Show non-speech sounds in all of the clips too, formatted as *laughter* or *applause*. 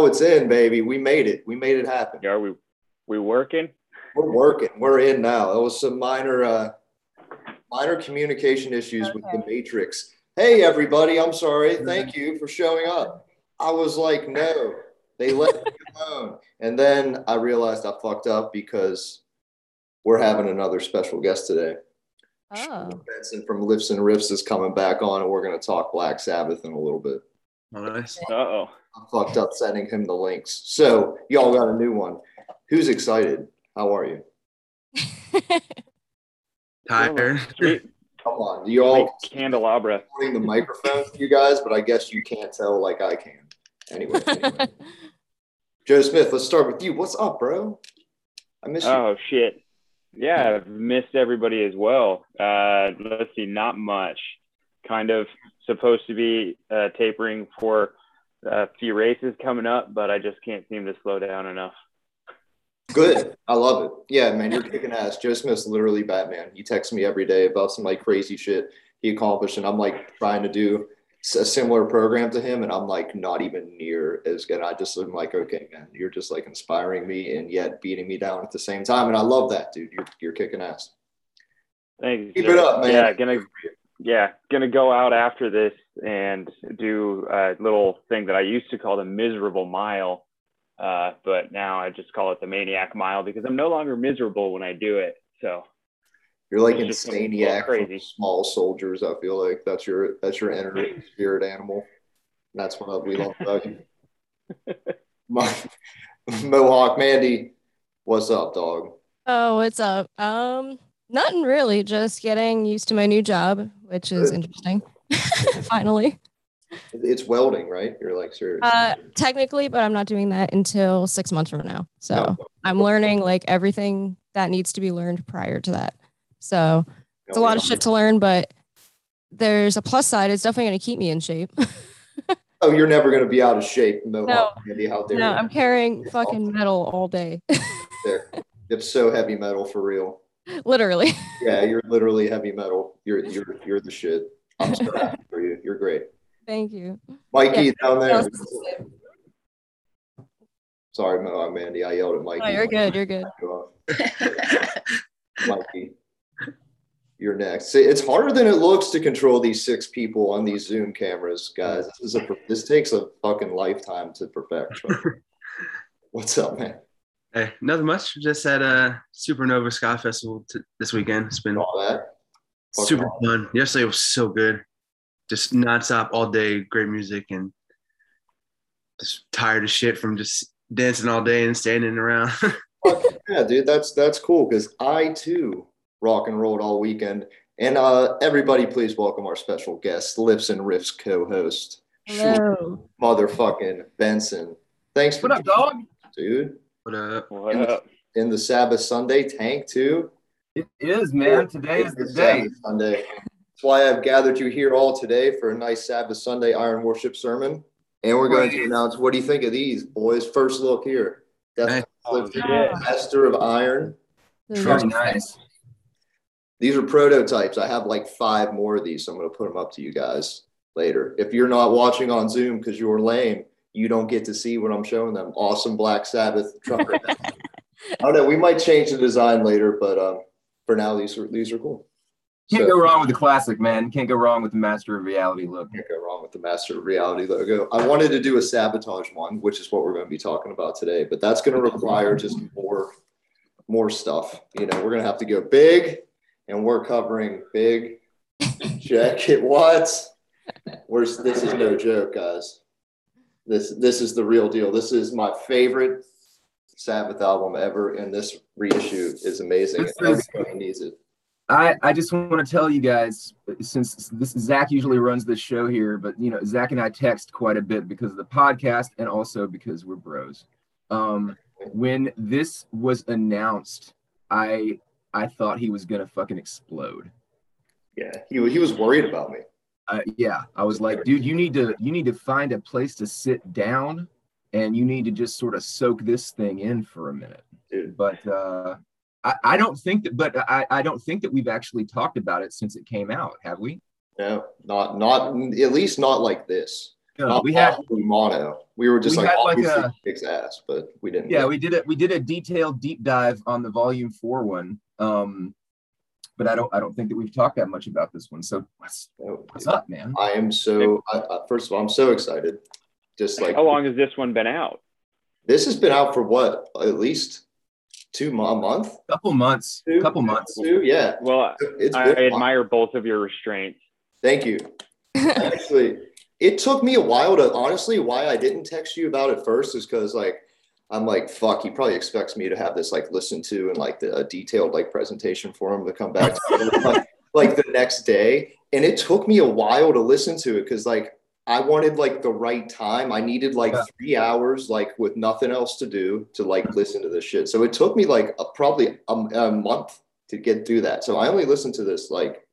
Sure. It's in, baby. We made it. We made it happen. Are we we working? We're working. We're in now. That was some minor uh minor communication issues with the matrix. Hey everybody, I'm sorry. Thank you for showing up. I was like, no, they let me *laughs* alone. And then I realized I fucked up because we're having another special guest today. Oh, Benson from Lifts and Riffs is coming back on, and we're going to talk Black Sabbath in a little bit. Oh, nice. Uh oh. I fucked up sending him the links. So y'all got a new one. Who's excited? How are you? *laughs* Tired. Come on, you all candelabra. holding the microphone for you guys, but I guess you can't tell like I can. Anyway, *laughs* anyway. Joe Smith, let's start with you. What's up, bro? I miss you. Oh shit. Yeah, I've missed everybody as well. Uh, let's see, not much. Kind of supposed to be uh, tapering for a few races coming up, but I just can't seem to slow down enough. Good. I love it. Yeah, man, you're kicking ass. Joe Smith's literally Batman. He texts me every day about some like crazy shit he accomplished, and I'm like trying to do a similar program to him, and I'm like not even near as good. I just am like, okay, man, you're just like inspiring me and yet beating me down at the same time, and I love that, dude. You're you're kicking ass. Thanks. Keep Joe. it up, man. Yeah, gonna yeah, gonna go out after this and do a little thing that I used to call the miserable mile. Uh, but now I just call it the maniac mile because I'm no longer miserable when I do it. So You're like It's just gonna go insaniac crazy. small soldiers. I feel like that's your that's your energy *laughs* spirit animal. And that's what we love about you. *laughs* Mo- Mohawk Mandy, what's up, dog? oh, what's up? Um, nothing really. Just getting used to my new job, which is interesting. *laughs* Finally, It's welding, right? You're like serious. uh, technically, but I'm not doing that until six months from now. So No. I'm learning like everything that needs to be learned prior to that. So it's a lot of shit to learn, but there's a plus side. It's definitely going to keep me in shape. *laughs* Oh, you're never gonna be out of shape. How dare no. I'm carrying fucking metal all day, there. It's so heavy metal for real. *laughs* literally. Yeah, you're literally heavy metal. You're you're you're the shit. I'm so happy for *laughs* you. You're great. Thank you. Mikey down there. Sorry, Mohawk uh, Mandy. I yelled at Mikey. Oh, you're good. You're good. *laughs* Mikey, you're next. See, it's harder than it looks to control these six people on these Zoom cameras, guys. This is a this takes a fucking lifetime to perfect. *laughs* What's up, man? Hey, nothing much. Just at a Supernova Ska Festival t- this weekend. It's been All that. Fuck super off. fun. Yesterday was so good. Just nonstop all day, great music, and just tired of shit from just dancing all day and standing around. *laughs* Yeah, dude. That's that's cool because I too rock and rolled all weekend. And uh, everybody, please welcome our special guest, Lifts and Riffs co-host, Hello. motherfucking Benson. Thanks for What up, dog? dude. but uh, what up? In the Sabbath Sunday tank too. It is, man. Today is the day. Sabbath Sunday. That's why I've gathered you here all today for a nice Sabbath Sunday Iron Worship sermon. And we're going to announce what do you think of these, boys? First look here. That's Nice. Oh. Master of Iron. Very nice. These are prototypes. I have like five more of these, so I'm going to put them up to you guys later. If you're not watching on Zoom because you're lame, you don't get to see what I'm showing them. Awesome Black Sabbath trucker. *laughs* I don't know. We might change the design later, but um, for now, these are these are cool. Can't So- go wrong with the classic, man. Can't go wrong with the Master of Reality look. can't go wrong with the Master of Reality logo. I wanted to do a sabotage one, which is what we're going to be talking about today, but that's going to require just more, more stuff. You know, we're going to have to go big, and we're covering big. Check it. What? We're, this is no joke, guys. This this is the real deal. This is my favorite Sabbath album ever, and this reissue is amazing. This is- needs it. I, I just want to tell you guys, since this Zach usually runs this show here, but you know, Zach and I text quite a bit because of the podcast and also because we're bros. Um, when this was announced, I I thought he was gonna fucking explode. Yeah, he, he was worried about me. uh, yeah i was like dude you need to you need to find a place to sit down and you need to just sort of soak this thing in for a minute Dude. but uh I, I don't think that but I, I don't think that we've actually talked about it since it came out have we No, not not at least not like this. No, we had mono. We were just we like like, a- kicks ass, but we didn't. yeah we did it we did a detailed deep dive on the volume four one um but i don't i don't think that we've talked that much about this one so what's what's up man I am so. I, I, first of all, I'm so excited. Just like How long has this one been out? this has been out for what? At least two mo- a month. couple months Two? couple months Two, yeah. Well, It's I been a while. admire both of your restraints. Thank you. *laughs* Actually, it took me a while to honestly why I didn't text you about it first is because like I'm like fuck he probably expects me to have this like listened to and like the, a detailed like presentation for him to come back to *laughs* like, like the next day and it took me a while to listen to it because like I wanted like the right time I needed like Yeah. three hours like with nothing else to do to like listen to this shit so it took me like a, probably a, a month to get through that so I only listened to this like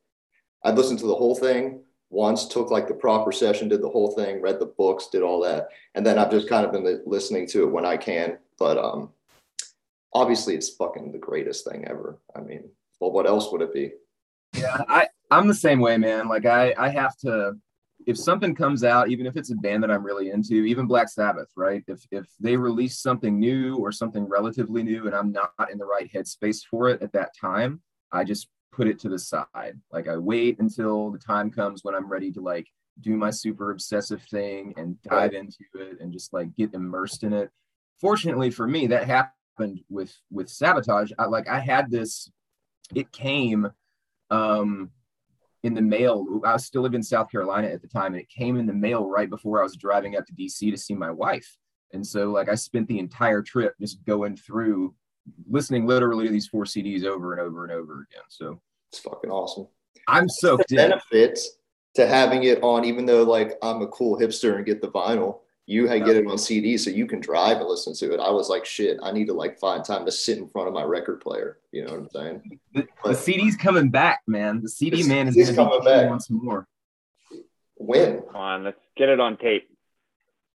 I listened to the whole thing once, took like the proper session, did the whole thing, read the books, did all that, and then I've just kind of been listening to it when I can. But um, obviously, it's fucking the greatest thing ever. I mean, well, what else would it be? yeah i i'm the same way man like i i have to if something comes out even if it's a band that i'm really into even black sabbath right? If if they release something new or something relatively new and i'm not in the right headspace for it at that time i just put it to the side. Like i wait until the time comes when i'm ready to like do my super obsessive thing and dive into it and just like get immersed in it. Fortunately for me that happened with with sabotage. I like i had this it came um in the mail i was still living in south carolina at the time and it came in the mail right before i was driving up to dc to see my wife and so like i spent the entire trip just going through listening literally to these four cds over and over and over again so It's fucking awesome. i'm soaked in Benefits to having it on, even though like I'm a cool hipster and get the vinyl. You had get it on CD, so you can drive and listen to it. I was like, shit, I need to like find time to sit in front of my record player. You know what I'm saying? the, the cd's coming back man the cd The man is going to coming be back. once more When? Come on, let's get it on tape.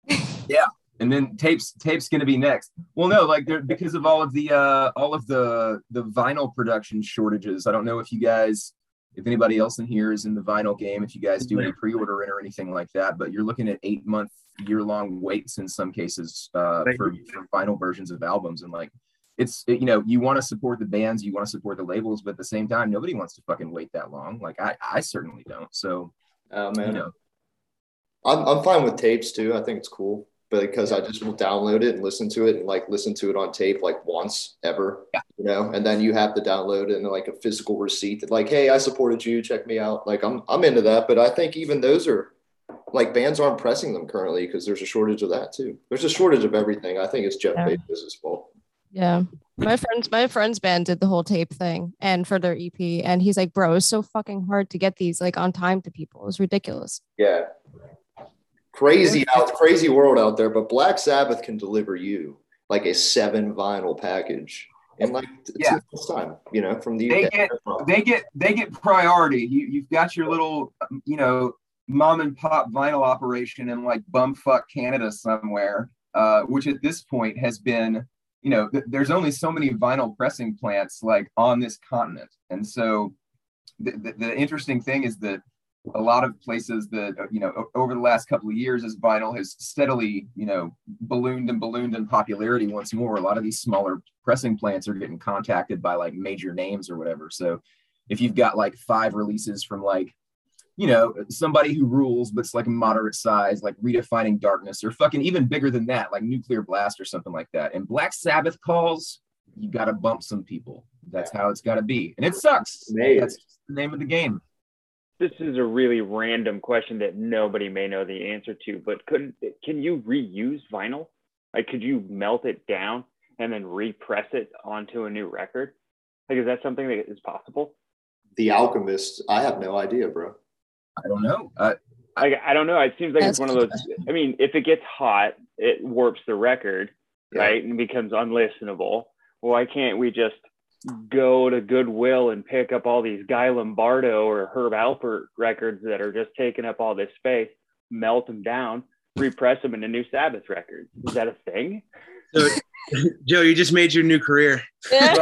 *laughs* Yeah, and then tapes tapes going to be next well no like there because of all of the uh all of the the vinyl production shortages i don't know if you guys if anybody else in here is in the vinyl game if you guys do any pre-ordering or anything like that but you're looking at eight month year long waits in some cases uh for, for vinyl versions of albums and like it's you know you want to support the bands you want to support the labels but at the same time nobody wants to fucking wait that long like i i certainly don't so Oh you man, know I'm I'm fine with tapes too. I think it's cool, but because I just will download it and listen to it and like listen to it on tape like once ever, Yeah. you know. And then you have to download it and like a physical receipt that like, hey, I supported you. Check me out. Like I'm I'm into that. But I think even those are like bands aren't pressing them currently because there's a shortage of that too. There's a shortage of everything. I think it's Jeff Yeah. Bezos' fault. Yeah. My friends, my friend's band did the whole tape thing and for their EP. And he's like, bro, it's so fucking hard to get these like on time to people. It's ridiculous. Yeah. Crazy out, crazy world out there, but Black Sabbath can deliver you like a seven vinyl package in like t- Yeah. two months time, you know, from the They UK. get- they get they get priority. You you've got your little um, you know mom and pop vinyl operation in like bumfuck Canada somewhere, uh, which at this point has been you know th- there's only so many vinyl pressing plants like on this continent, and so the, the, interesting thing is that a lot of places that you know over the last couple of years as vinyl has steadily you know ballooned and ballooned in popularity once more. A lot of these smaller pressing plants are getting contacted by like major names or whatever. So if you've got like five releases from like you know somebody who rules but it's like a moderate size like redefining darkness or fucking even bigger than that like nuclear blast or something like that and black sabbath calls you got to bump some people that's how it's got to be and it sucks Amazing. that's the name of the game This is a really random question that nobody may know the answer to, but could can you reuse vinyl? Like, could you melt it down and then repress it onto a new record? Like, is that something that is possible? The Alchemist, I have no idea, bro. I don't know uh, Like, I don't know. It seems like it's one of those. I mean, if it gets hot, it warps the record, Yeah. right, and becomes unlistenable. Why can't we just go to Goodwill and pick up all these Guy Lombardo or Herb Alpert records that are just taking up all this space, melt them down, repress them into new Sabbath records? Is that a thing? So, *laughs* Joe, you just made your new career Yeah.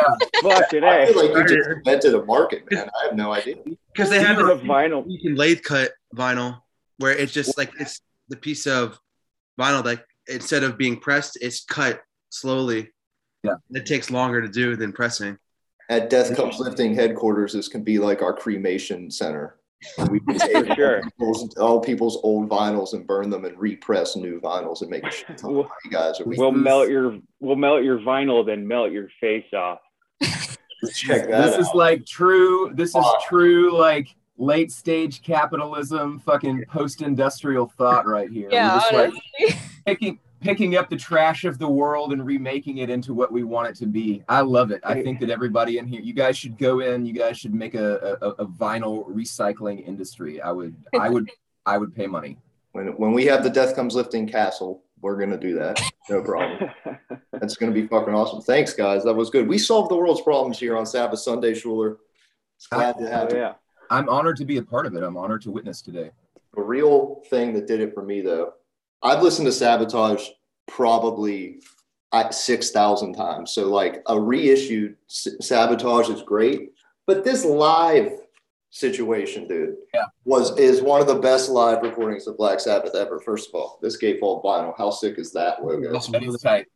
Fuck *laughs* I today. feel like you just invented a market, man. I have no idea. because they have Speaking the of vinyl, you can lathe cut vinyl where it's just like it's the piece of vinyl that instead of being pressed, it's cut slowly. Yeah. It takes longer to do than pressing. At Death Comes Lifting headquarters, this can be like our cremation center. We *laughs* can take For sure. people's, all people's old vinyls and burn them and repress new vinyls and make a shit ton We'll- money, guys. Are we We'll melt your we'll melt your vinyl, then melt your face off. check that this out. is like true. This is true. Like late stage capitalism, fucking post industrial thought right here. Yeah, just, like, honestly. Picking picking up the trash of the world and remaking it into what we want it to be. I love it. I think that everybody in here, you guys should go in. You guys should make a, a, a vinyl recycling industry. I would, I would, I would pay money. when when we have the Death Comes Lifting castle, we're gonna do that. No problem. *laughs* That's gonna be fucking awesome. Thanks, guys. That was good. We solved the world's problems here on Sabbath Sunday, Schuler. It's glad to have oh, you. yeah. I'm honored to be a part of it. I'm honored to witness today. The real thing that did it for me, though, I've listened to Sabotage probably six thousand times. So, like a reissued Sabotage is great, but this live situation, dude, Yeah. was is one of the best live recordings of Black Sabbath ever. First of all, this gatefold vinyl, how sick is that logo? Also, That is tight.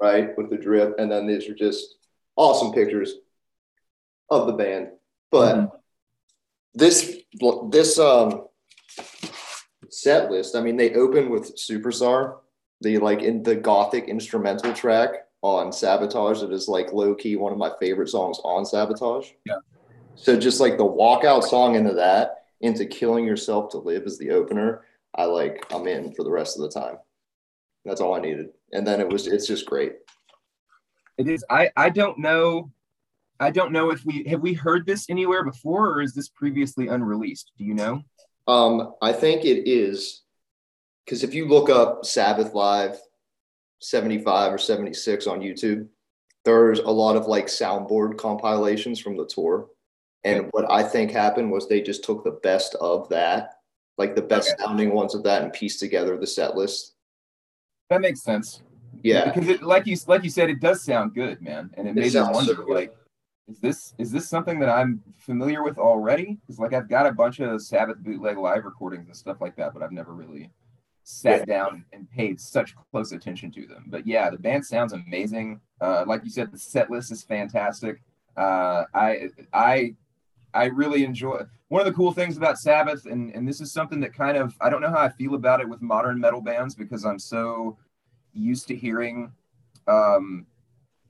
right? With the drip, and then these are just awesome pictures of the band. But Mhm. this this um set list, I mean, they open with Superstar, the like in the gothic instrumental track on Sabotage. It is like low key one of my favorite songs on Sabotage. Yeah. So just like the walkout song into that, into Killing Yourself to Live as the opener, I like I'm in for the rest of the time. That's all I needed. And then it was it's just great. It is. I I don't know. I don't know if we have we heard this anywhere before, or is this previously unreleased? Do you know? Um, I think it is because if you look up Sabbath Live 75 or 76 on YouTube, there's a lot of like soundboard compilations from the tour. And what I think happened was they just took the best of that, like the best Okay. sounding ones of that, and pieced together the set list. That makes sense. Yeah. because it, like you like you said, it does sound good, man, and it It made sounds wonder, so like, is this is this something that I'm familiar with already? Because like I've got a bunch of Sabbath bootleg live recordings and stuff like that, but I've never really sat down and paid such close attention to them. But yeah, the band sounds amazing. Uh, like you said, the set list is fantastic. Uh, I I I really enjoy one of the cool things about Sabbath, and and this is something that kind of I don't know how I feel about it with modern metal bands because I'm so used to hearing um,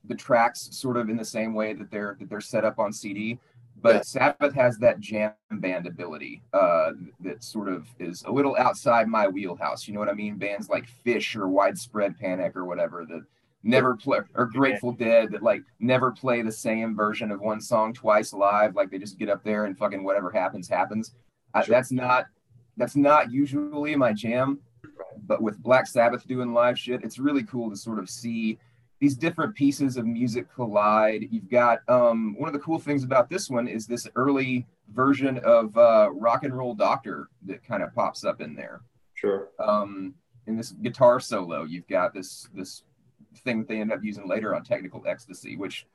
the tracks sort of in the same way that they're that they're set up on CD. But Yeah. Sabbath has that jam band ability uh, that sort of is a little outside my wheelhouse. You know what I mean? Bands like Phish or Widespread Panic or whatever that never play or Grateful Dead that like never play the same version of one song twice live. Like they just get up there and fucking whatever happens happens. I, that's not that's not usually my jam but with Black Sabbath doing live shit, it's really cool to sort of see these different pieces of music collide. You've got um, one of the cool things about this one is this early version of uh, Rock and Roll Doctor that kind of pops up in there. Sure. Um, in this guitar solo, you've got this this thing that they end up using later on Technical Ecstasy, which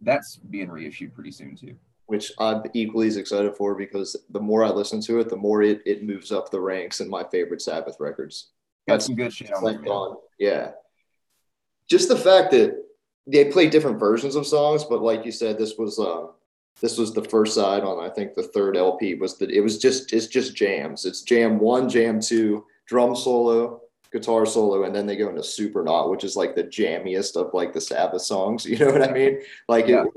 that's being reissued pretty soon too. Which I'm equally as excited for because the more I listen to it, the more it, it moves up the ranks in my favorite Sabbath records. Got That's some good shit on there, man. Yeah. Just the fact that they play different versions of songs, but like you said, this was uh this was the first side on I think the third LP was that it was just it's just jams. It's jam one, jam two, drum solo, guitar solo, and then they go into Supernaut, which is like the jammiest of like the Sabbath songs. *laughs* You know what I mean? Like Yeah. it,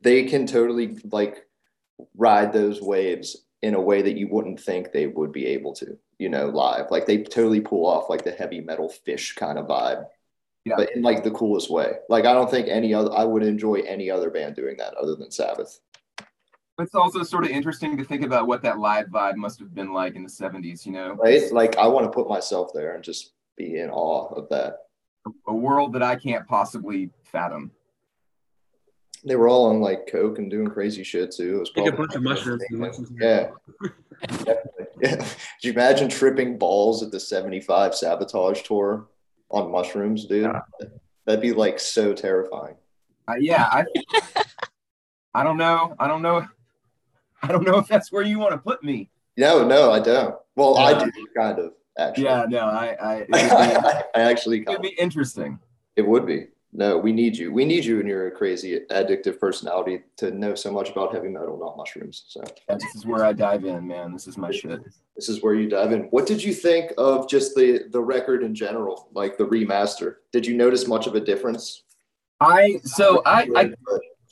they can totally like ride those waves in a way that you wouldn't think they would be able to, you know, live. Like they totally pull off like the heavy metal Phish kind of vibe. Yeah. But in like the coolest way. Like I don't think any other I would enjoy any other band doing that other than Sabbath. It's also sort of interesting to think about what that live vibe must have been like in the 70s, you know? Right? Like I want to put myself there and just be in awe of that. a world that I can't possibly fathom. They were all on like coke and doing crazy shit too. It was Take a bunch of mushrooms and listen to Yeah. *laughs* Definitely. Yeah. *laughs* Could you imagine tripping balls at the 75 sabotage tour on mushrooms, dude? Yeah. That'd be like so terrifying. Uh, yeah, I, *laughs* I don't know. I don't know. I don't know if that's where you want to put me. No, no, I don't. Well, I do kind of. Actually, Yeah, no, I, I it would *laughs* I actually be, it would be interesting. It would be. No, we need you. We need you and your crazy addictive personality to know so much about heavy metal, not mushrooms. So this is where I dive in, man. This is my shit. this is where you dive in. What did you think of just the the record in general, like the remaster? Did you notice much of a difference? I so I, I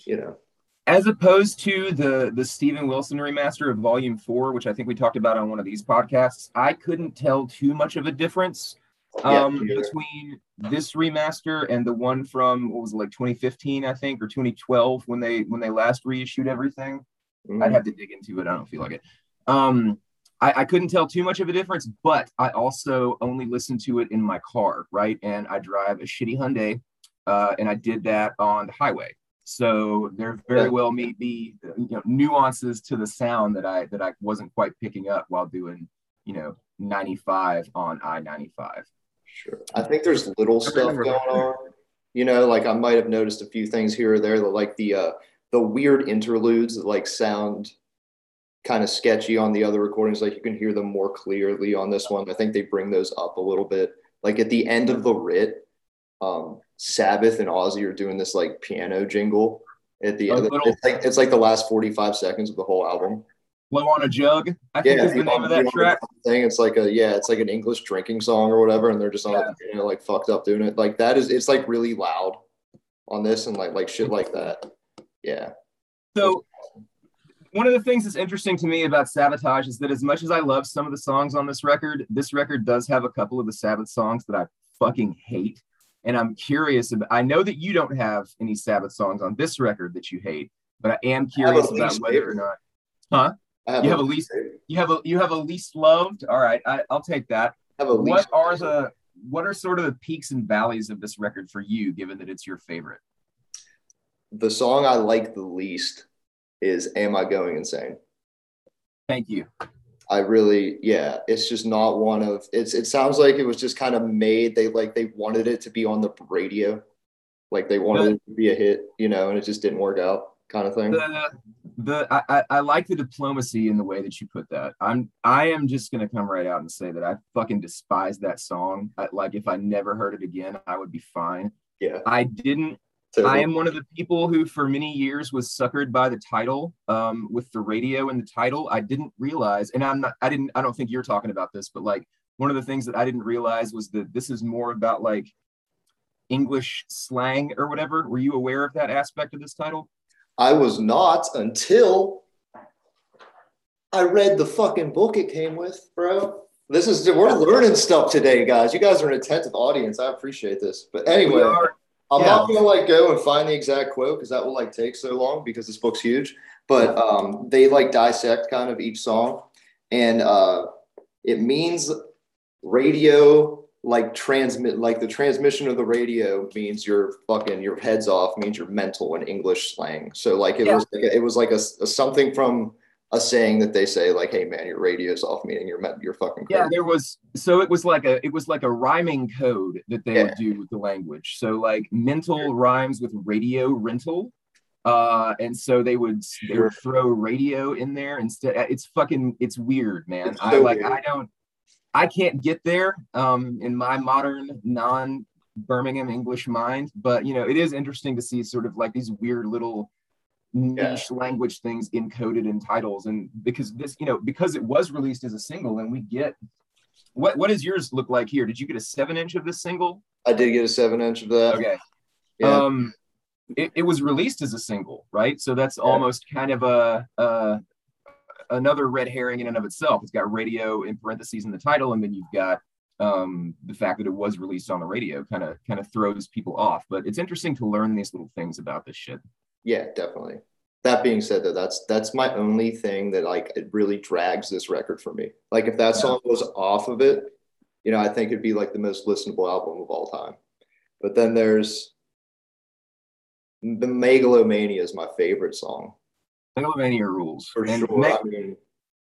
you know, as opposed to the the Steven Wilson remaster of Volume Four, which I think we talked about on one of these podcasts, I couldn't tell too much of a difference um, either. between this remaster and the one from what was it, like 2015, I think, or 2012 when they when they last reissued everything. mm, I'd have to dig into it. I don't feel like it. Um, I, I couldn't tell too much of a difference, but I also only listened to it in my car, right? And I drive a shitty Hyundai, uh, and I did that on the highway. So there very well may be you know nuances to the sound that I that I wasn't quite picking up while doing you know 95 on I-95. Sure. I think there's little stuff going on. You know, like I might have noticed a few things here or there, that like the uh the weird interludes that like sound kind of sketchy on the other recordings. Like you can hear them more clearly on this one. I think they bring those up a little bit. Like at the end of the writ, um, Sabbath and Ozzy are doing this like piano jingle at the A end. little- It's like it's like the last 45 seconds of the whole album. Blow on a jug, I think is the name of that track. Thing. It's like a yeah, it's like an English drinking song or whatever, and they're just on Yeah. you know like fucked up doing it. Like that is it's like really loud on this and like like shit like that. Yeah. So one of the things that's interesting to me about Sabotage is that as much as I love some of the songs on this record, this record does have a couple of the Sabbath songs that I fucking hate. And I'm curious about I know that you don't have any Sabbath songs on this record that you hate, but I am curious about least whether or favorite. not I You have a least- you have a you have a least loved. All right, I, I'll take that. Have a What least are the what are sort of the peaks and valleys of this record for you, given that it's your favorite? the song I like the least is Am I Going Insane? Thank you. I really, yeah, it's just not one of it's it sounds like it was just kind of made. They like they wanted it to be on the radio. Like they wanted it to be a hit, you know, and it just didn't work out kind of thing. the the I, I I like the diplomacy in the way that you put that. I'm I am just gonna come right out and say that I fucking despise that song. I, like if I never heard it again, I would be fine. Yeah. I didn't. I am one of the people who, for many years, was suckered by the title, um, with the radio and the title. I didn't realize, and I'm not. I didn't. I don't think you're talking about this, but like one of the things that I didn't realize was that this is more about like English slang or whatever. Were you aware of that aspect of this title? I was not until I read the fucking book it came with, bro. This is we're learning stuff today, guys. You guys are an attentive audience. I appreciate this. But anyway, I'm yeah. not gonna like go and find the exact quote because that will like take so long because this book's huge. But um, they like dissect kind of each song, and uh, it means radio like transmit like the transmission of the radio means your fucking your heads off means you're mental in English slang. So like it Yeah. was like a, it was like a, a something from a saying that they say like, hey man, your radio's off, meaning you're you're fucking yeah there was so it was like a it was like a rhyming code that they Yeah. would do with the language so like mental rhymes with radio rental uh and so they would they would throw radio in there instead it's fucking it's weird man It's i like weird. i don't i can't get there um in my modern non birmingham english mind but you know it is interesting to see sort of like these weird little niche language things encoded in titles. And because this you know because it was released as a single and we get what what does yours look like here? Did you get a seven inch of this single? I did get a seven inch of that. okay. Yeah. um it, it was released as a single right? So that's almost kind of a uh another red herring in and of itself it's got radio in parentheses in the title and then you've got um the fact that it was released on the radio kind of kind of throws people off but it's interesting to learn these little things about this shit Yeah, definitely. That being said, though, that's that's my only thing that like it really drags this record for me. Like if that Yeah. song was off of it, you know, I think it'd be like the most listenable album of all time. But then there's the Megalomania is my favorite song megalomania rules for and sure. Me- I mean,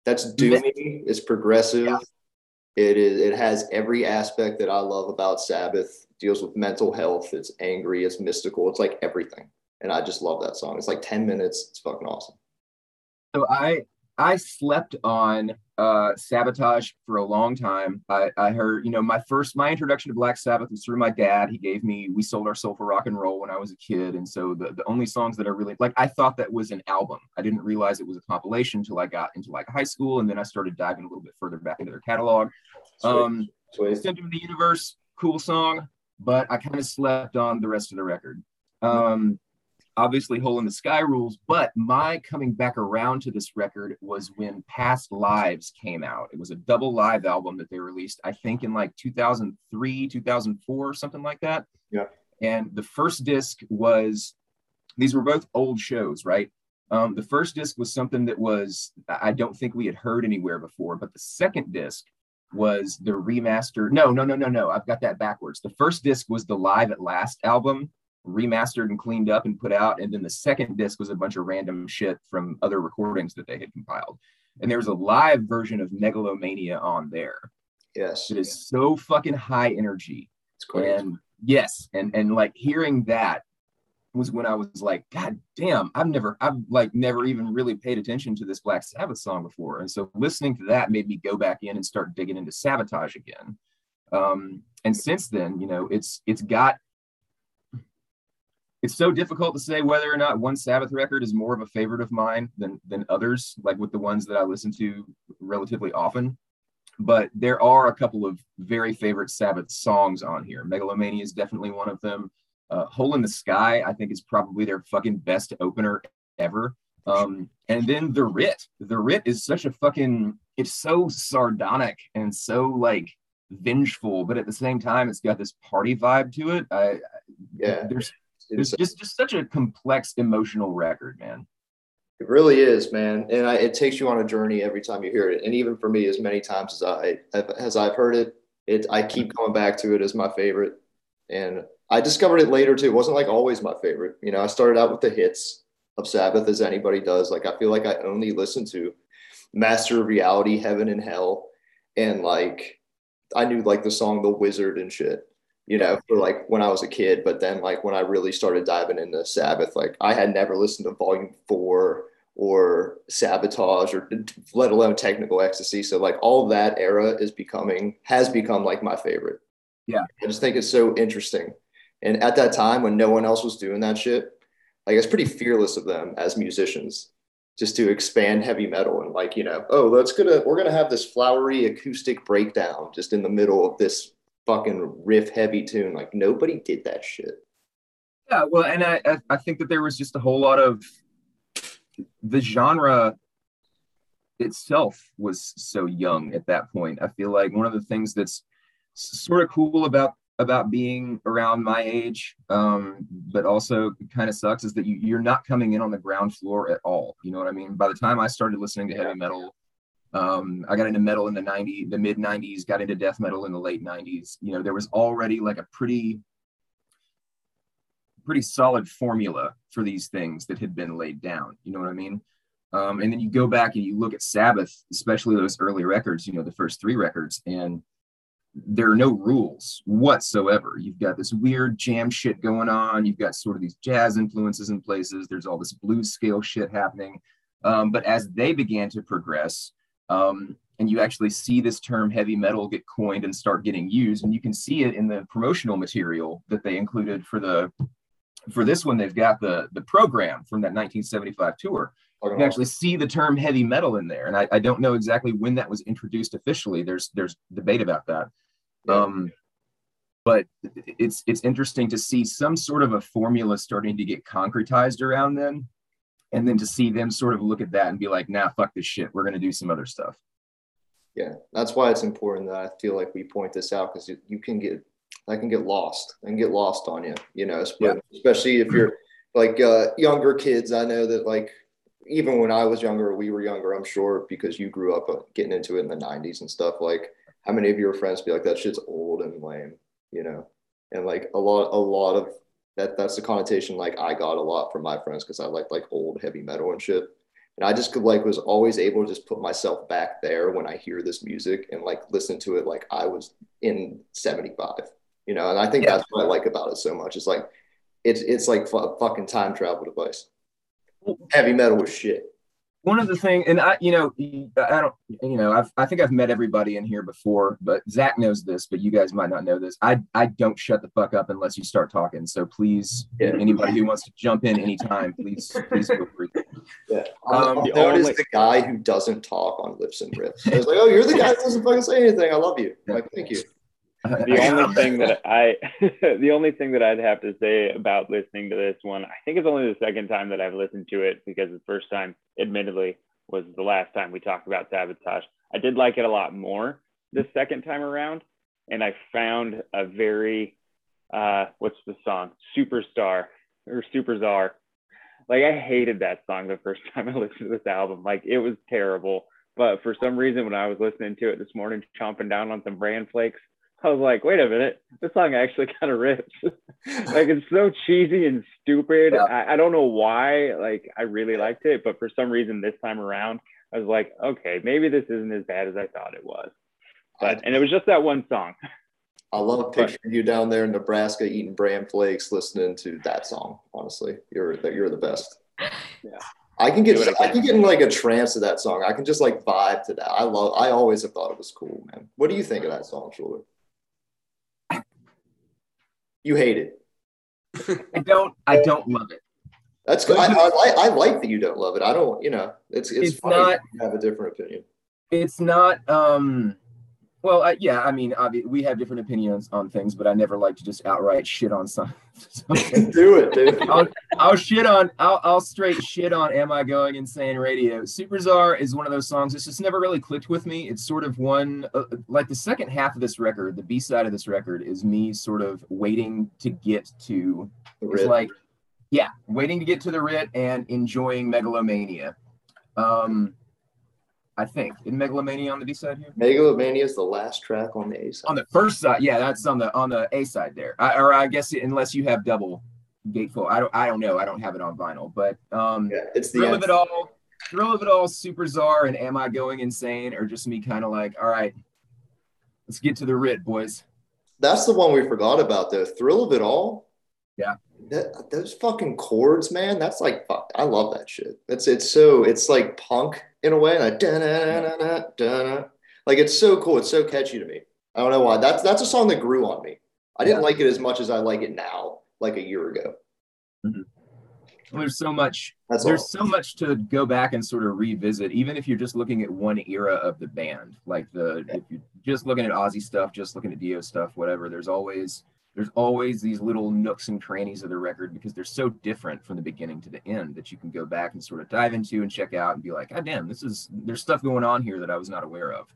that's doomy. It's progressive. Yeah. It is. It has every aspect that I love about Sabbath. deals with mental health. It's angry. It's mystical. It's like everything. And I just love that song. It's like ten minutes. It's fucking awesome. So I I slept on uh, Sabotage for a long time. I, I heard, you know, my first, my introduction to Black Sabbath was through my dad. He gave me, we sold our soul for rock and roll when I was a kid. And so the, the only songs that I really, like, I thought that was an album. I didn't realize it was a compilation until I got into like high school. And then I started diving a little bit further back into their catalog. Sweet. Um, Sweet. Symptom of the Universe, cool song, but I kind of slept on the rest of the record. Um, obviously, Hole in the Sky rules, but my coming back around to this record was when Past Lives came out. It was a double live album that they released, I think, in like 2003, 2004, something like that. Yeah. And the first disc was, these were both old shows, right? Um, the first disc was something that was, I don't think we had heard anywhere before, but the second disc was the remaster No, no, no, no, no. I've got that backwards. The first disc was the Live at Last album, remastered and cleaned up and put out. And then the second disc was a bunch of random shit from other recordings that they had compiled. And there was a live version of Megalomania on there. Yes. It is so fucking high energy. It's great. And yes, and and like hearing that was when I was like, God damn, I've never, I've like never even really paid attention to this Black Sabbath song before. And so listening to that made me go back in and start digging into sabotage again. Um, and since then, you know, it's it's got it's so difficult to say whether or not one Sabbath record is more of a favorite of mine than than others, like with the ones that I listen to relatively often. But there are a couple of very favorite Sabbath songs on here. Megalomania is definitely one of them. Uh, Hole in the Sky, I think, is probably their fucking best opener ever. Um, and then The Writ. The Writ is such a fucking, it's so sardonic and so like vengeful, but at the same time, it's got this party vibe to it. I, Yeah. there's It's, just just such a complex emotional record, man. it really is, man. And I, it takes you on a journey every time you hear it. And even for me, as many times as I as I've heard it, it I keep mm-hmm. going back to it as my favorite. And I discovered it later too. It wasn't like always my favorite. You know, I started out with the hits of Sabbath as anybody does. Like I feel like I only listened to Master of Reality, Heaven and Hell, and like I knew like the song The Wizard and shit. You know, for like when I was a kid, but then like when I really started diving into Sabbath, like I had never listened to Volume Four or Sabotage or let alone Technical Ecstasy. So like all that era is becoming has become like my favorite. Yeah. I just think it's so interesting. And at that time when no one else was doing that shit, like it's pretty fearless of them as musicians just to expand heavy metal and like, you know, oh, let's gonna we're gonna have this flowery acoustic breakdown just in the middle of this fucking riff heavy tune. Like nobody did that shit. Yeah, well, and I I- think that there was just a whole lot of the genre itself was so young at that point. I feel like one of the things that's sort of cool about about being around my age, um, but also kind of sucks is that you, you're not coming in on the ground floor at all. You know what I mean? By the time I started listening to heavy metal, um, I got into metal in the 90s, the mid 90s, got into death metal in the late 90s. You know, there was already like a pretty pretty solid formula for these things that had been laid down. You know what I mean? Um, and then you go back and you look at Sabbath, especially those early records, you know, the first three records, and there are no rules whatsoever. You've got this weird jam shit going on. You've got sort of these jazz influences in places. There's all this blues scale shit happening. Um, but as they began to progress, um, and you actually see this term heavy metal get coined and start getting used, and you can see it in the promotional material that they included for the for this one. They've got the the program from that 1975 tour. You can actually see the term heavy metal in there and I, I don't know exactly when that was introduced officially. There's there's debate about that. Um but it's it's interesting to see some sort of a formula starting to get concretized around then and then to see them sort of look at that and be like nah fuck this shit we're going to do some other stuff Yeah, that's why it's important that I feel like we point this out because you, you can get I can get lost and get lost on you, you know, Yeah. especially if you're like uh, younger kids. I know that like even when I was younger, we were younger. I'm sure because you grew up uh, getting into it in the '90s and stuff. Like, how many of your friends be like that shit's old and lame, you know? And like a lot, a lot of that. That's the connotation like I got a lot from my friends because I like like old heavy metal and shit. And I just could like was always able to just put myself back there when I hear this music and like listen to it like I was in 75, you know, and I think Yeah. that's what I like about it so much. It's like it's it's like fu- fucking time travel device. Heavy metal was shit. One of the things, and I, you know, I don't, you know, I've, I think I've met everybody in here before, but Zach knows this, but you guys might not know this. I, I don't shut the fuck up unless you start talking. So please, Yeah. anybody who wants to jump in anytime, please, please feel free. *laughs* Yeah. Um, I'm the known as only- the guy who doesn't talk on Lifts and Riffs. I was like, oh, you're the guy who doesn't fucking say anything. I love you. I'm like, thank you. The *laughs* only thing that I *laughs* the only thing that I'd have to say about listening to this one, I think it's only the second time that I've listened to it because the first time, admittedly, was the last time we talked about sabotage. I did like it a lot more the second time around, and I found a very uh what's the song? Superstar or Supertzar. Like I hated that song the first *laughs* time I listened to this album. Like it was terrible. But for some reason, when I was listening to it this morning, chomping down on some bran flakes, I was like, wait a minute, this song actually *laughs* kind of rips. *laughs* like it's so cheesy and stupid. Yeah. I, I don't know why. Like I really liked it, but for some reason this time around, I was like, okay, maybe this isn't as bad as I thought it was. But and it was just that one song. *laughs* I love picturing you down there in Nebraska eating bran flakes, listening to that song. Honestly, you're the, you're the best. Yeah. I can get I can. get in like a trance to that song. I can just like vibe to that. I love. I always have thought it was cool, man. What do you think of that song, Schuler? You hate it. I don't, I don't love it. That's good. I, I, like, I like that you don't love it. I don't. You know, it's it's, It's funny not- you have a different opinion. It's not, um, well, I, yeah, I mean, we have different opinions on things, but I never like to just outright shit on some- *laughs* something. do it, dude. I'll, I'll shit on I'll, I'll straight shit on Am I Going Insane Radio. Supertzar is one of those songs that's just never really clicked with me. It's sort of one uh, like the second half of this record, the B side of this record is me sort of waiting to get to it's like yeah, waiting to get to the writ and enjoying megalomania. Um I think in megalomania on the B side here. Megalomania is the last track on the A side. On the first side, yeah, that's on the on the A side there. I, or I guess unless you have double gatefold. I don't I don't know. I don't have it on vinyl, but um yeah, it's the thrill end. of it all thrill of it all Supertzar and am i going insane or just me kind of like all right let's get to the writ boys That's the one we forgot about, though. Thrill of it all. Yeah. That, those fucking chords, man. That's like fuck. I love that shit. It's it's so it's like punk in a way. Like like it's so cool. It's so catchy to me. I don't know why. That's that's a song that grew on me. I didn't Yeah. like it as much as I like it now, like a year ago. Mm-hmm. there's so much That's all. there's so much to go back and sort of revisit even if you're just looking at one era of the band like the if you're just looking at Ozzy stuff just looking at dio stuff whatever there's always there's always these little nooks and crannies of the record because they're so different from the beginning to the end that you can go back and sort of dive into and check out and be like god damn this is there's stuff going on here that i was not aware of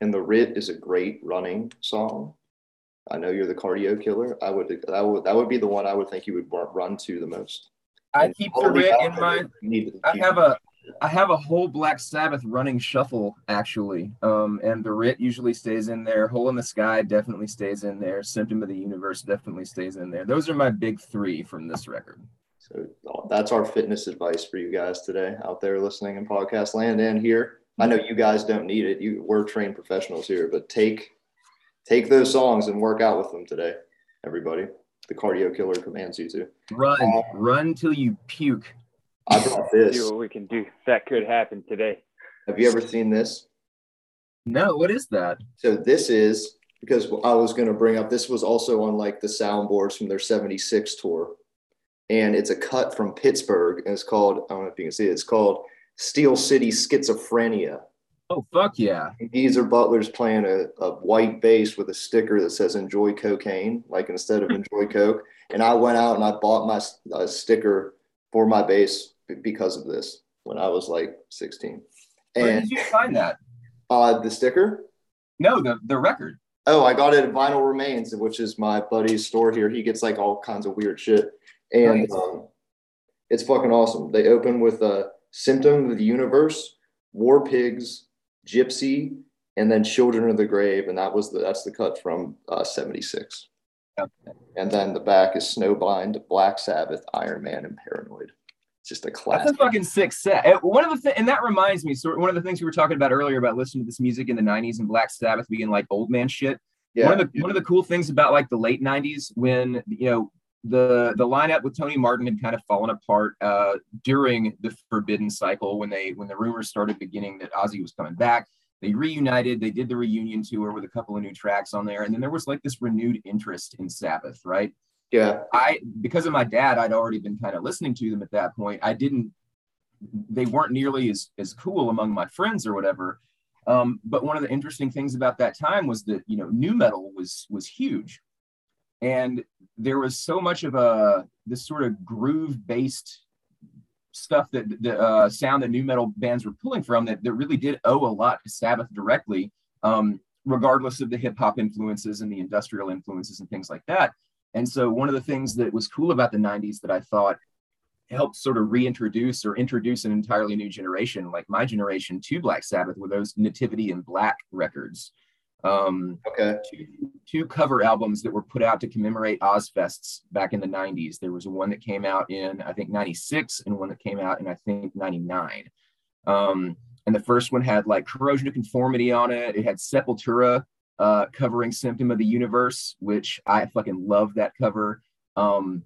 and the Writ is a great running song. I know you're the cardio killer. I would that would that would be the one I would think you would run- to the most. i And keep the writ in my You need to I have a I have a whole Black Sabbath running shuffle actually, um, and the Writ usually stays in there. Hole in the Sky definitely stays in there. Symptom of the Universe definitely stays in there. Those are my big three from this record. So that's our fitness advice for you guys today out there listening in podcast land and here. I know you guys don't need it. You we're trained professionals here, but take take those songs and work out with them today, everybody. The cardio killer commands you to. Run, run till you puke. I brought See what we can do. That could happen today. Have you ever seen this? No, what is that? So this is because I was going to bring up this was also on like the soundboards from their 76 tour. And it's a cut from Pittsburgh and it's called I don't know if you can see it. It's called Steel City Schizophrenia. Oh fuck yeah! Geezer Butler's playing a, a white bass with a sticker that says "Enjoy Cocaine," like instead of "Enjoy Coke." And I went out and I bought my s- a sticker for my bass b- because of this when I was like 16. Where And did you find that? uh, the sticker, No, the the record. oh, I got it at Vinyl Remains, which is my buddy's store here. He gets like all kinds of weird shit, and Nice. um, it's fucking awesome. They open with a symptom of the universe, War Pigs, Gypsy, and then Children of the Grave, and that was the that's the cut from uh, '76. Okay. And then the back is Snowblind, Black Sabbath, Iron Man, and Paranoid. Just a That's a fucking sick set. One of the th- and that reminds me, sort one of the things we were talking about earlier about listening to this music in the '90s and Black Sabbath being like old man shit. Yeah, One of the one of the cool things about like the late '90s when you know the the lineup with Tony Martin had kind of fallen apart uh, during the Forbidden cycle when they when the rumors started beginning that Ozzy was coming back. They reunited. They did the reunion tour with a couple of new tracks on there, and then there was like this renewed interest in Sabbath, right? Yeah. I because of my dad, I'd already been kind of listening to them at that point. I didn't. They weren't nearly as as cool among my friends or whatever. Um, but one of the interesting things about that time was that you know nu metal was was huge, and there was so much of a this sort of groove based stuff that the uh, sound that nu metal bands were pulling from that, that really did owe a lot to Sabbath directly, um, regardless of the hip hop influences and the industrial influences and things like that. And so one of the things that was cool about the 90s that I thought helped sort of reintroduce or introduce an entirely new generation, like my generation, to Black Sabbath were those Nativity in Black records. Um, Okay. two, two cover albums that were put out to commemorate Ozzfests back in the 90s. There was one that came out in, I think, 96 and one that came out in, I think, 99. Um, and the first one had like corrosion of conformity on it. It had Sepultura uh, covering Symptom of the Universe, which I fucking love that cover. Um,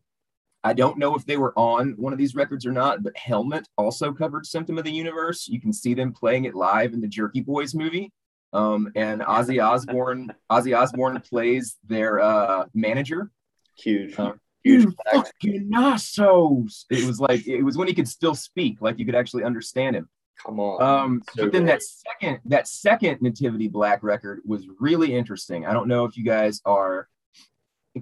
I don't know if they were on one of these records or not, but Helmet also covered Symptom of the Universe. You can see them playing it live in the Jerky Boys movie. Um, and Ozzy Osbourne, Ozzy Osbourne plays their uh, manager. Huge. Uh, huge you fucking nassos. It was like it was when he could still speak, like you could actually understand him. Come on. Um, So but then that second that second Nativity Black record was really interesting. I don't know if you guys are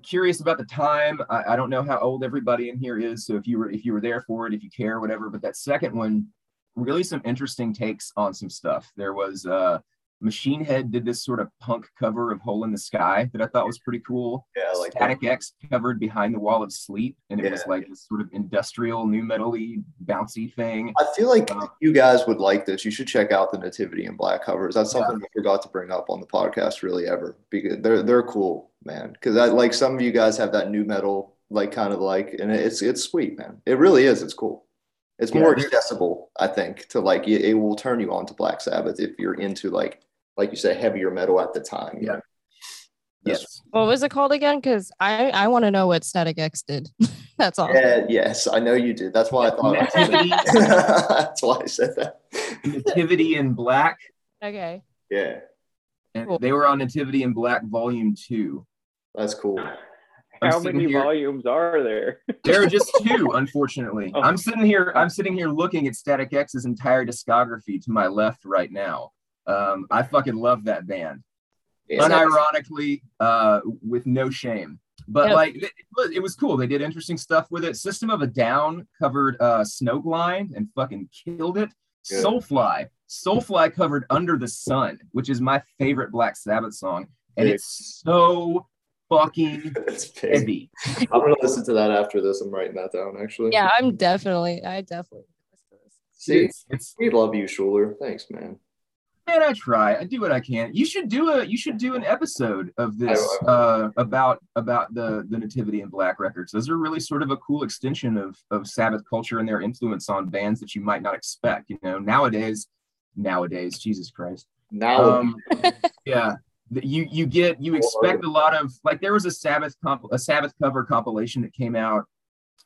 curious about the time. I, I don't know how old everybody in here is, so if you were if you were there for it, if you care, whatever. But that second one, really some interesting takes on some stuff. There was uh, Machine Head did this sort of punk cover of Hole in the Sky that I thought was pretty cool. yeah, I like that. Static X covered Behind the Wall of Sleep, and it was Yeah. like this sort of industrial, nu metal-y, bouncy thing. I feel like Uh, you guys would like this. You should check out the Nativity in Black covers. That's something I forgot to bring up on the podcast really ever because they're they're cool, man. Because I like some of you guys have that nu metal like kind of like, and it's it's sweet, man. It really is. It's cool. It's Yeah, more accessible, I think, to like it, it will turn you on to Black Sabbath if you're into like like you said heavier metal at the time. you Yeah. Yes. What was it called again? Because I I want to know what Static X did. *laughs* That's all. Yeah, yes, I know you did. That's why I thought. Nativity, *laughs* That's why I said that. Nativity in Black, Okay. Yeah, and Cool. they were on Nativity in Black Volume Two. that's cool. I'm How many here- volumes are there? *laughs* There are just two, unfortunately. Oh. I'm sitting here. I'm sitting here looking at Static X's entire discography to my left right now. Um, I fucking love that band. Yeah, unironically, uh, with no shame. But Yep. like it, was- it was cool. They did interesting stuff with it. System of a Down covered uh Snowblind and fucking killed it. Good. Soulfly. Soulfly covered Under the Sun, which is my favorite Black Sabbath song. And Big. it's so fucking *laughs* That's big. heavy. I'm gonna listen to that after this. I'm writing that down actually. Yeah, I'm definitely. I definitely. listen to this. See, It's, it's we love you, Schuler. Thanks, man. Man, I try. I do what I can. You should do a you should do an episode of this uh about about the the Nativity in Black records. Those are really sort of a cool extension of of Sabbath culture and their influence on bands that you might not expect. You know, nowadays, nowadays, Jesus Christ. Now, Um, yeah. You you get you expect a lot of like there was a Sabbath comp a Sabbath cover compilation that came out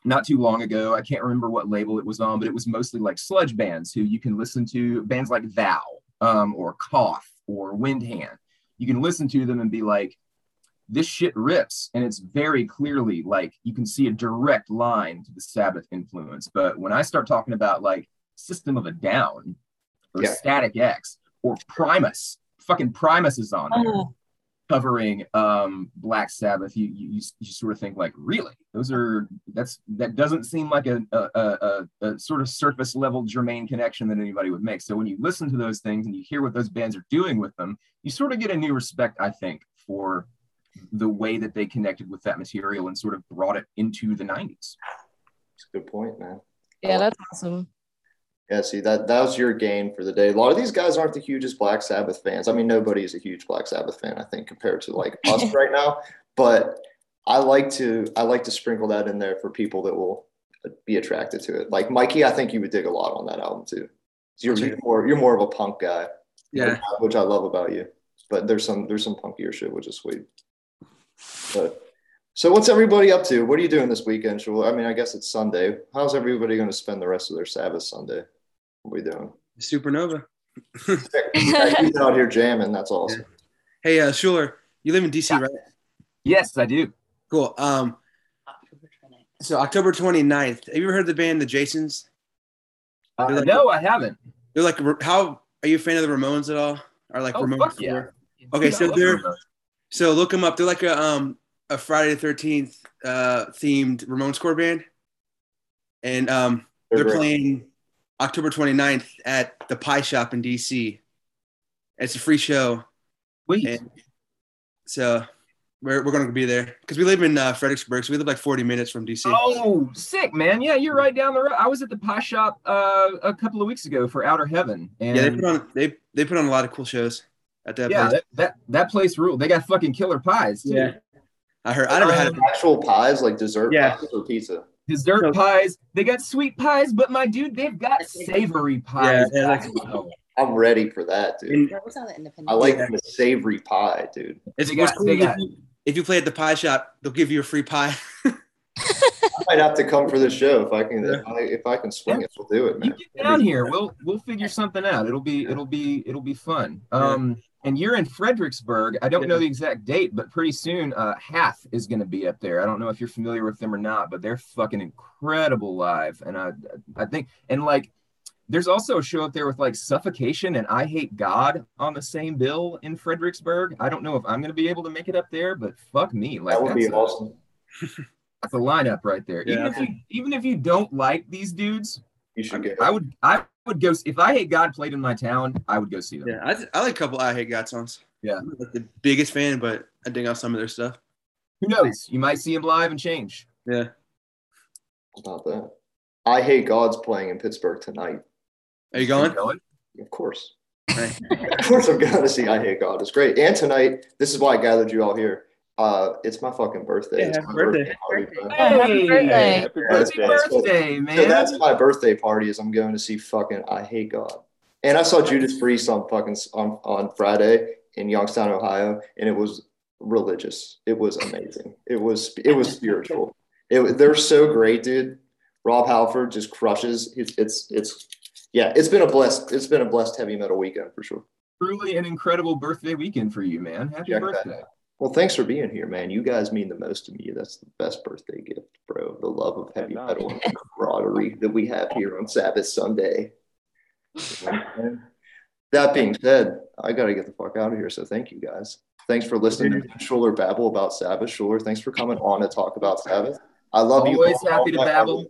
not too long ago. I can't remember what label it was on, but it was mostly like sludge bands who you can listen to bands like Thou um, or Cough or Windhand. You can listen to them and be like, this shit rips. And it's very clearly like you can see a direct line to the Sabbath influence. But when I start talking about like System of a Down or Yeah. Static X or Primus, fucking Primus is on there Oh, covering um Black Sabbath, you, you you you sort of think like, really? Those are that's that doesn't seem like a a, a, a a sort of surface level germane connection that anybody would make. So when you listen to those things and you hear what those bands are doing with them, you sort of get a new respect, I think, for the way that they connected with that material and sort of brought it into the 90s. That's a good point, man. yeah, that's awesome. Yeah, see that that was your gain for the day. A lot of these guys aren't the hugest Black Sabbath fans. I mean, nobody is a huge Black Sabbath fan, I think, compared to like us *laughs* right now. But I like to I like to sprinkle that in there for people that will be attracted to it. Like Mikey, I think you would dig a lot on that album too. So you're, you're more you're more of a punk guy, Yeah. which I love about you. But there's some there's some punkier shit, which is sweet. But So what's everybody up to? What are you doing this weekend? Shul? I mean, I guess it's Sunday. How's everybody going to spend the rest of their Sabbath Sunday? What are we doing? Supernova. He's out here jamming. That's awesome. Hey, uh, Schuler, you live in DC, right? Yes, I do. Cool. Um, October 29th. so October 29th. Have you ever heard the band The Jasons? Uh, like- no, I haven't. They're like, how are you a fan of the Ramones at all? Or like Oh, Ramones? fuck yeah. before? Okay, so they're Ramones. so look them up. They're like a um a Friday the Thirteenth uh themed Ramones core band, and um they're playing October 29th at the Pie Shop in DC. It's a free show, Sweet. and so we're, we're going to be there because we live in uh, Fredericksburg, so we live like 40 minutes from DC. Oh, sick, man. Yeah, you're right down the road. I was at the pie shop uh, a couple of weeks ago for Outer Heaven. And yeah, they put on they they put on a lot of cool shows at that yeah, place. that, that, that place ruled. They got fucking killer pies, too. Yeah. I heard I never had it. Actual pies, like dessert Yeah. pies or pizza. Dessert So- pies. They got sweet pies, but my dude, they've got savory pies. Yeah, yeah, as. I'm ready for that, dude. And That was on the independent. I like Yeah. the savory pie, dude. it's They what's got- cool they got- if, you, if you play at the pie shop, they'll give you a free pie. I might have to come for the show if I can. If I, if I can swing it, we'll do it, You man. get down here. We'll we'll figure something out. It'll be it'll be it'll be fun. Um, and you're in Fredericksburg. I don't Yeah. know the exact date, but pretty soon, uh, Half is going to be up there. I don't know if you're familiar with them or not, but they're fucking incredible live. And I I think and like. There's also a show up there with like Suffocation and I Hate God on the same bill in Fredericksburg. I don't know if I'm going to be able to make it up there, but fuck me, like That would be that's a- awesome. *laughs* that's a lineup right there. Even if you even if you don't like these dudes, You should get. I would I would go if I hate God played in my town, I would go see them. Yeah, I, I like a couple I Hate God songs. Yeah. I'm not the biggest fan, but I dig out some of their stuff. Who knows? You might see them live and change. Yeah. about that. I hate God's playing in Pittsburgh tonight. Are you going? Going? Of course. *laughs* Of course, I'm going to see I Hate God. It's great. And tonight, this is why I gathered you all here. Uh, it's my fucking birthday. Yeah, It's happy my birthday. party, bro. Yeah, happy birthday. Happy Yeah, Happy birthday. birthday, So man. that's my birthday party. Is I'm going to see fucking I Hate God. And I saw Judas Priest on fucking on on Friday in Youngstown, Ohio, and it was religious. It was amazing. It was it was spiritual. It, they're so great, dude. Rob Halford just crushes. It's it's it's yeah. It's been a blessed it's been a blessed heavy metal weekend for sure. Truly an incredible birthday weekend for you, man. Happy Check that birthday. Well, thanks for being here, man. You guys mean the most to me. That's the best birthday gift, bro. The love of heavy metal and the camaraderie that we have here on Sabbath Sunday. that being said, I got to get the fuck out of here. So thank you guys. Thanks for listening to Schuler babble about Sabbath. Schuler, thanks for coming on to talk about Sabbath. I love you. Always all. happy to babble.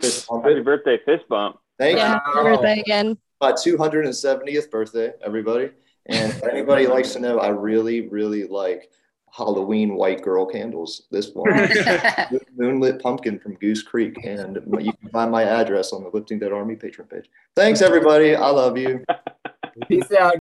Fist bump Happy birthday, fist bump. Thank Yeah, you. happy birthday again. My 270th birthday, everybody. And if anybody likes to know, I really, really like Halloween white girl candles. This one, *laughs* Moonlit Pumpkin from Goose Creek. And you can find my address on the Lifting Dead Army Patreon page. Thanks, everybody. I love you. Peace out.